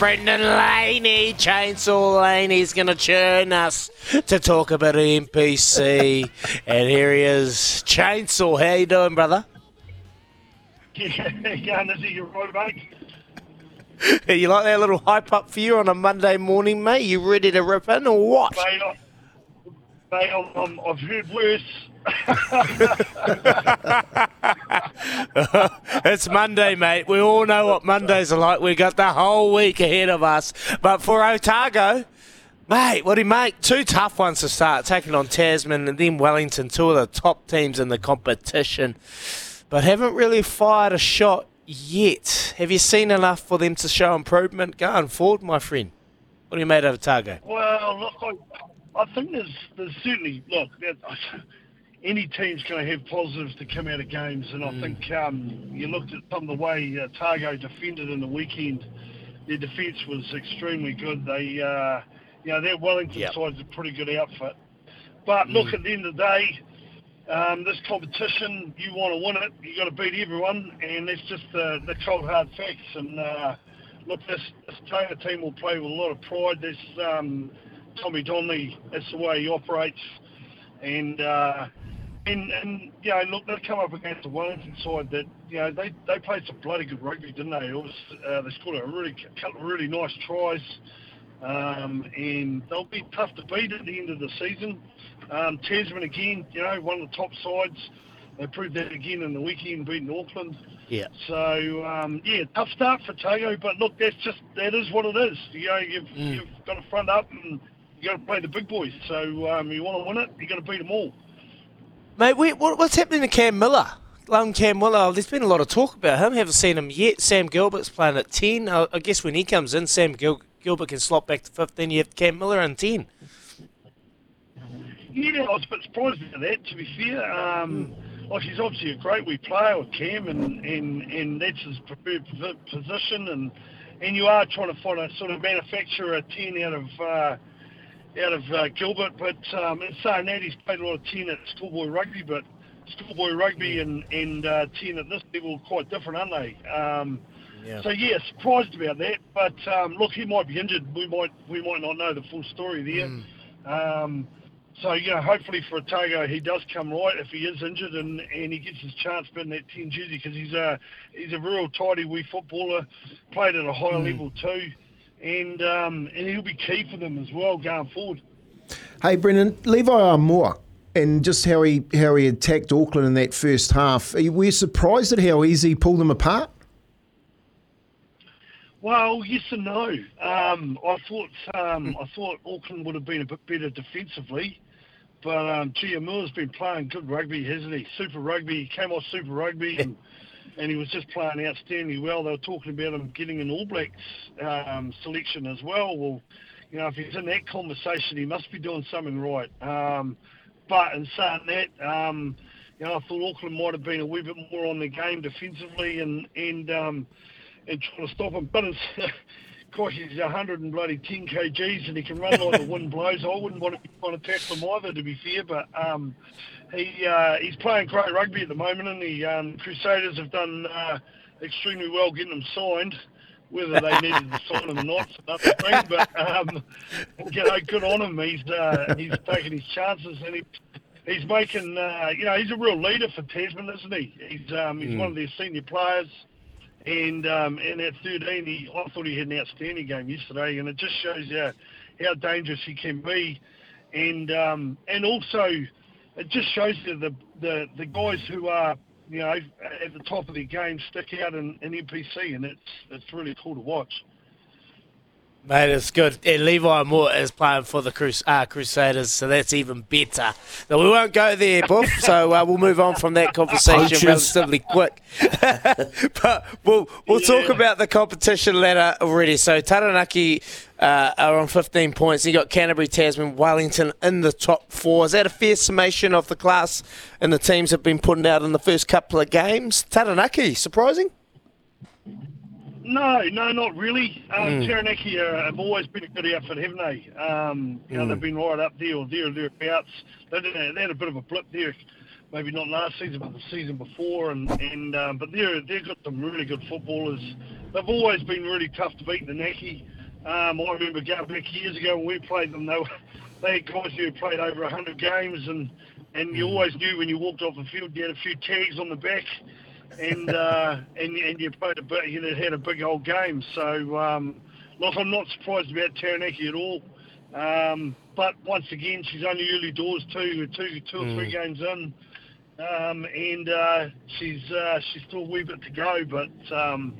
Brendan Laney, Chainsaw Laney's going to churn us to talk about NPC. and here he is, Chainsaw. How you doing, brother? Yeah, Izzy, you're right, mate. you like that little hype up for you on a Monday morning, mate? You ready to rip in or what? Mate, I, mate I'm, I've heard worse. it's Monday, mate. We all know what Mondays are like. We've got the whole week ahead of us. But for Otago, mate, what do you make? Two tough ones to start, taking on Tasman and then Wellington, two of the top teams in the competition. But haven't really fired a shot yet. Have you seen enough for them to show improvement going forward, my friend? What do you made of Otago? Well, look, I, I think there's there's certainly look. Any team's going to have positives to come out of games, and I think um, you looked at some of the way uh, Otago defended in the weekend. Their defence was extremely good. They, uh, you know, their Wellington Yep. side's a pretty good outfit. But look, at the end of the day, um, this competition, you want to win it, you got to beat everyone, and that's just the, the cold hard facts. And uh, look, this, this Taylor team will play with a lot of pride. This um, Tommy Donnelly, that's the way he operates, and uh, and and you know, look, they've come up against the Wellington side that you know they they played some bloody good rugby, didn't they? It was uh, they scored a really couple of really nice tries. Um, and they'll be tough to beat at the end of the season. Um, Tasman again, you know, one of the top sides. They proved that again in the weekend, beating Auckland. Yeah. So um, yeah, tough start for Tago, but look, that's just that is what it is. You know, you've, Mm. you've got to front up and you got to play the big boys. So um, you want to win it, you got to beat them all. Mate, wait, what, what's happening to Cam Millar? Lone Cam Millar, there's been a lot of talk about him. Haven't seen him yet. Sam Gilbert's playing at 10. I, I guess when he comes in, Sam Gil- Gilbert can slot back to 15. You have Cam Millar in 10. Yeah, I was a bit surprised at that. To be fair, um, like he's obviously a great wee player with Cam, and, and, and that's his preferred position. And and you are trying to find a sort of manufacturer a ten out of uh, out of uh, Gilbert. But um, in saying that, he's played a lot of ten at schoolboy rugby, but schoolboy rugby and and uh, ten at this level are quite different, aren't they? Um, Yeah. so yeah, surprised about that. But um, look, he might be injured. We might we might not know the full story there. Um, so you know, hopefully for Otago, he does come right if he is injured and, and he gets his chance in that ten jersey because he's a he's a real tidy wee footballer, played at a higher level too, and um, and he'll be key for them as well going forward. Hey, Brendan, Levi Aumua and just how he how he attacked Auckland in that first half. Were you surprised at how easy he pulled them apart? Well, yes and no. Um, I thought um, I thought Auckland would have been a bit better defensively, but um, Gia Moore's been playing good rugby, hasn't he? Super rugby. He came off Super Rugby and, and he was just playing outstandingly well. They were talking about him getting an All Blacks um, selection as well. Well, you know, if he's in that conversation, he must be doing something right. Um, but in saying that, um, you know, I thought Auckland might have been a wee bit more on the game defensively and and um, and trying to stop him. But of course, he's a 100 and bloody 10 kgs and he can run like the wind blows. I wouldn't want to be trying to tackle him either, to be fair. But um, he uh, he's playing great rugby at the moment, and the um, Crusaders have done uh, extremely well getting him signed. Whether they needed to sign him or not, another thing. But um, you know, good on him. He's uh, he's taking his chances and he, he's making. Uh, you know, he's a real leader for Tasman, isn't he? He's um, he's mm. one of their senior players. And um, and at 13, he, I thought he had an outstanding game yesterday, and it just shows you how dangerous he can be, and um, and also it just shows you the, the the guys who are you know at the top of their game stick out in, in NPC, and it's it's really cool to watch. Mate, it's good. And Levi Aumua is playing for the Crus- uh, Crusaders, so that's even better. But we won't go there, Buff, so uh, we'll move on from that conversation relatively quick. but we'll we'll yeah. talk about the competition ladder already. So Taranaki uh, are on 15 points. You got Canterbury, Tasman, Wellington in the top four. Is that a fair summation of the class and the teams have been putting out in the first couple of games? Taranaki, surprising? No, no, not really. Um, mm. Taranaki uh, have always been a good outfit, haven't they? Um, you know, they've been right up there or there or thereabouts. They, they had a bit of a blip there, maybe not last season, but the season before. And, and um, but they're they've got some really good footballers. They've always been really tough to beat. The Naki. Um, I remember going back years ago when we played them. They were, they had guys who played over hundred games, and and you mm. always knew when you walked off the field, you had a few tags on the back and uh, and and you played a bit, you had a big old game. So um, look, I'm not surprised about Taranaki at all. Um, but once again, she's only early doors too, two, two or mm. three games in, um, and uh, she's uh, she's still a wee bit to go. But um,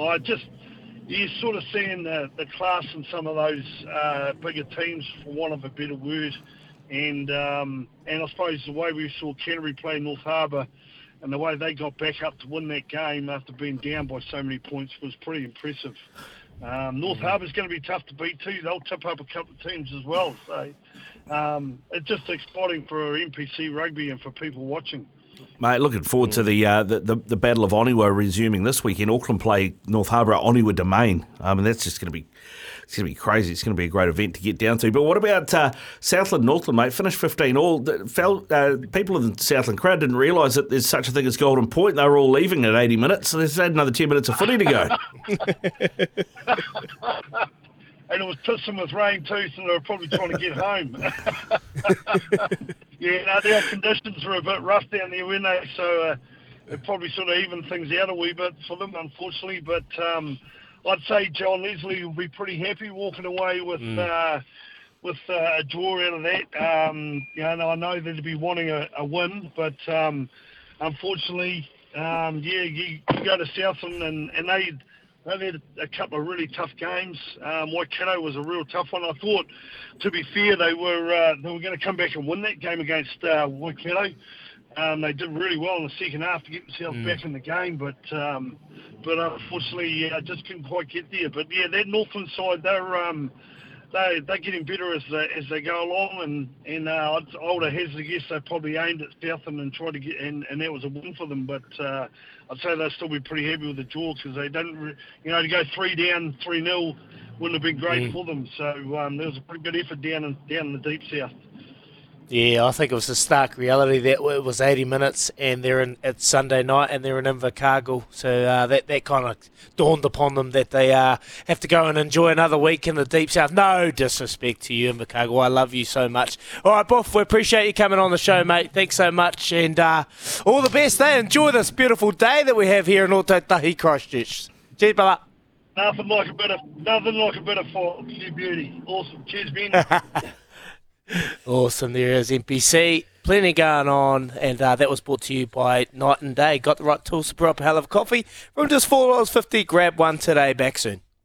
I just you're sort of seeing the, the class in some of those uh, bigger teams, for want of a better word. And um, and I suppose the way we saw Canterbury play North Harbour and the way they got back up to win that game after being down by so many points was pretty impressive. Um, North mm-hmm. Harbour's going to be tough to beat too. They'll tip up a couple of teams as well. So um, it's just exciting for NPC rugby and for people watching. Mate, looking forward to the, uh, the, the the Battle of Onewa resuming this weekend. Auckland play North Harbour at Onewa Domain. I mean, that's just going to be it's going to be crazy. It's going to be a great event to get down to. But what about uh, Southland, Northland, mate? Finished 15 all. Felt, uh, people in the Southland crowd didn't realise that there's such a thing as Golden Point. They were all leaving at 80 minutes, so they've had another 10 minutes of footy to go. and it was pissing with rain too, so they were probably trying to get home. yeah, no, the conditions were a bit rough down there, weren't they? So uh, it probably sort of evened things out a wee bit for them, unfortunately. But um, I'd say John Leslie will be pretty happy walking away with mm. uh, with uh, a draw out of that. Um, you know, I know they'd be wanting a, a win, but um, unfortunately, um, yeah, you, you, go to Southland and, and they they had a couple of really tough games. Um, Waikato was a real tough one. I thought, to be fair, they were uh, they were going to come back and win that game against uh, Waikato. Um, they did really well in the second half to get themselves mm. back in the game, but um, but unfortunately, yeah, just couldn't quite get there. But yeah, that Northland side, they're um, they they're getting better as they as they go along, and and uh, I would have hazarded a guess they probably aimed at Southland and tried to get, and, and that was a win for them. But uh, I'd say they'll still be pretty happy with the draw because they don't, re- you know, to go three down, three nil wouldn't have been great mm. for them. So um, there was a pretty good effort down in down in the deep south. Yeah, I think it was a stark reality that it was 80 minutes and they're in it's Sunday night and they're in Invercargill. So uh, that that kind of dawned upon them that they uh, have to go and enjoy another week in the deep south. No disrespect to you, Invercargill. I love you so much. All right, Buff, we appreciate you coming on the show, mate. Thanks so much and uh, all the best. They enjoy this beautiful day that we have here in Ōtautahi Christchurch. Cheers, brother. Nothing like a bit of nothing like a bit of. Beauty. Awesome. Cheers, Ben. awesome. There is NPC. Plenty going on, and uh, that was brought to you by Night and Day. Got the right tools to brew up a hell of a coffee from just $4.50. Grab one today. Back soon.